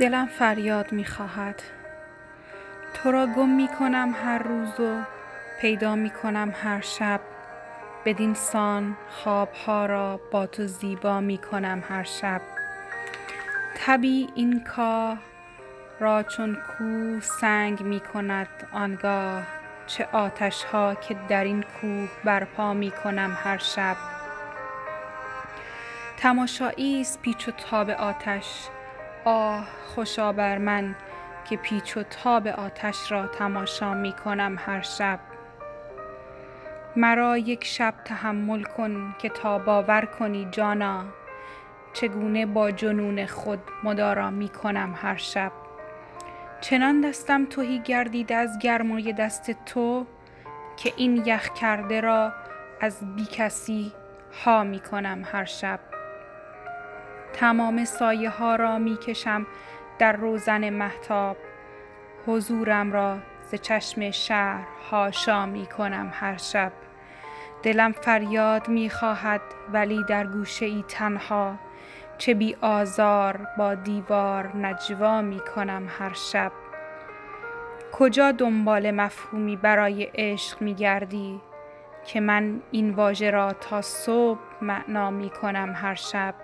دلم فریاد می خواهد تو را گم می کنم هر روز و پیدا می کنم هر شب. بدین سان خوابها را با تو زیبا می کنم هر شب. تبی این کاه را چون کوه سنگ می کند آنگاه. چه آتش ها که در این کوه برپا می کنم هر شب. تماشایی است پیچ و تاب آتش. آه خوشا بر من که پیچ و تاب آتش را تماشا می کنم هر شب. مرا یک شب تحمل کن که تا باور کنی جانا. چگونه با جنون خود مدارا می کنم هر شب. چنان دستم تهی گردیده از گرمای دست تو که این یخ کرده را از بی کسی ها می کنم هر شب. تمام سایه ها را می کشم در روزن مهتاب. حضورم را ز چشم شهر هاشا می کنم هر شب. دلم فریاد می خواهد ولی در گوشه ای تنها. چه بی آزار با دیوار نجوا می کنم هر شب. کجا دنبال مفهومی برای عشق می گردی که من این واژه را تا صبح معنا می کنم هر شب؟